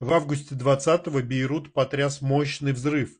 В августе 20-го Бейрут потряс мощный взрыв.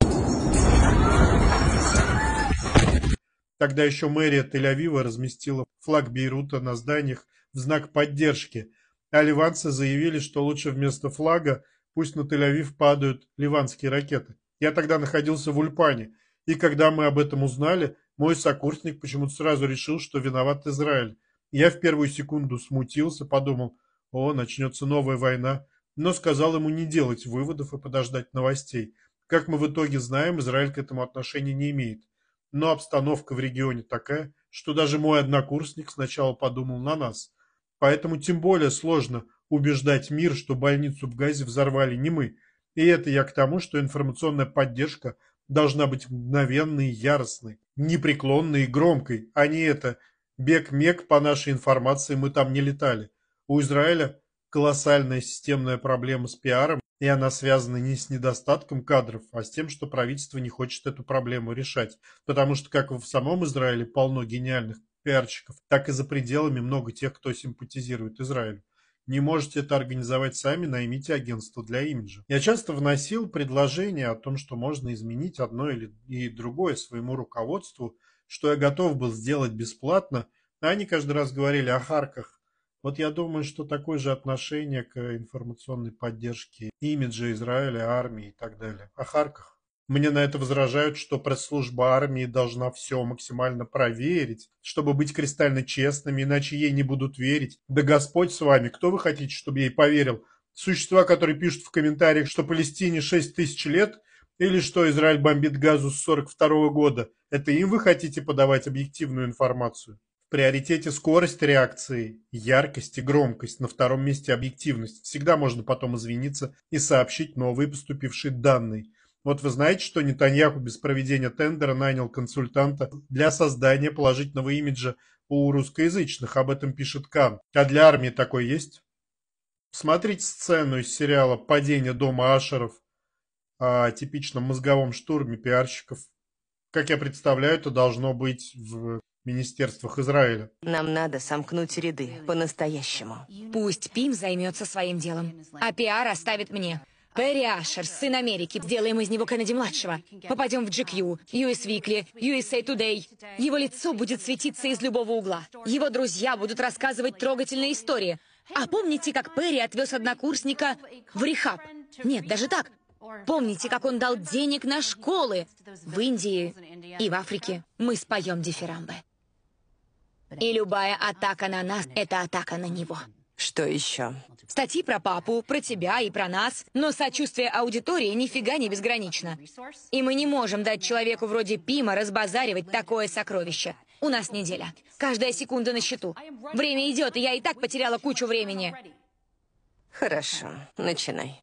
Тогда еще мэрия Тель-Авива разместила флаг Бейрута на зданиях в знак поддержки, а ливанцы заявили, что лучше вместо флага пусть на Тель-Авив падают ливанские ракеты. Я тогда находился в Ульпане, и когда мы об этом узнали, мой сокурсник почему-то сразу решил, что виноват Израиль. Я в первую секунду смутился, подумал, о, начнется новая война, но сказал ему не делать выводов и подождать новостей. Как мы в итоге знаем, Израиль к этому отношения не имеет. Но обстановка в регионе такая, что даже мой однокурсник сначала подумал на нас. Поэтому тем более сложно убеждать мир, что больницу в Газе взорвали не мы. И это я к тому, что информационная поддержка должна быть мгновенной и яростной, непреклонной и громкой, а не это «бег-мег, по нашей информации, мы там не летали». У Израиля колоссальная системная проблема с пиаром, и она связана не с недостатком кадров, а с тем, что правительство не хочет эту проблему решать. Потому что как в самом Израиле полно гениальных пиарщиков, так и за пределами много тех, кто симпатизирует Израилю. Не можете это организовать сами, наймите агентство для имиджа. Я часто вносил предложение о том, что можно изменить одно или и другое своему руководству, что я готов был сделать бесплатно, а они каждый раз говорили о харках, вот я думаю, что такое же отношение к информационной поддержке имиджа Израиля, армии и так далее. О Харках. Мне на это возражают, что пресс-служба армии должна все максимально проверить, чтобы быть кристально честными, иначе ей не будут верить. Да Господь с вами, кто вы хотите, чтобы ей поверил? Существа, которые пишут в комментариях, что Палестине 6 тысяч лет, или что Израиль бомбит газу с 42 года, это им вы хотите подавать объективную информацию? Приоритете скорость реакции, яркость и громкость, на втором месте объективность. Всегда можно потом извиниться и сообщить новые поступившие данные. Вот вы знаете, что Нетаньяху без проведения тендера нанял консультанта для создания положительного имиджа у русскоязычных, об этом пишет Кан. А для армии такой есть? Смотрите сцену из сериала «Падение дома Ашеров» о типичном мозговом штурме пиарщиков. Как я представляю, это должно быть в министерствах Израиля. Нам надо сомкнуть ряды по-настоящему. Пусть Пим займется своим делом, а пиар оставит мне. Перри Ашер, сын Америки. Сделаем из него Кеннеди-младшего. Попадем в GQ, US Weekly, USA Today. Его лицо будет светиться из любого угла. Его друзья будут рассказывать трогательные истории. А помните, как Перри отвез однокурсника в рехаб? Нет, даже так. Помните, как он дал денег на школы в Индии и в Африке? Мы споем дифирамбы. И любая атака на нас — это атака на него. Что еще? Статьи про папу, про тебя и про нас, но сочувствие аудитории нифига не безгранично. И мы не можем дать человеку вроде Пима разбазаривать такое сокровище. У нас неделя. Каждая секунда на счету. Время идет, и я и так потеряла кучу времени. Хорошо, начинай.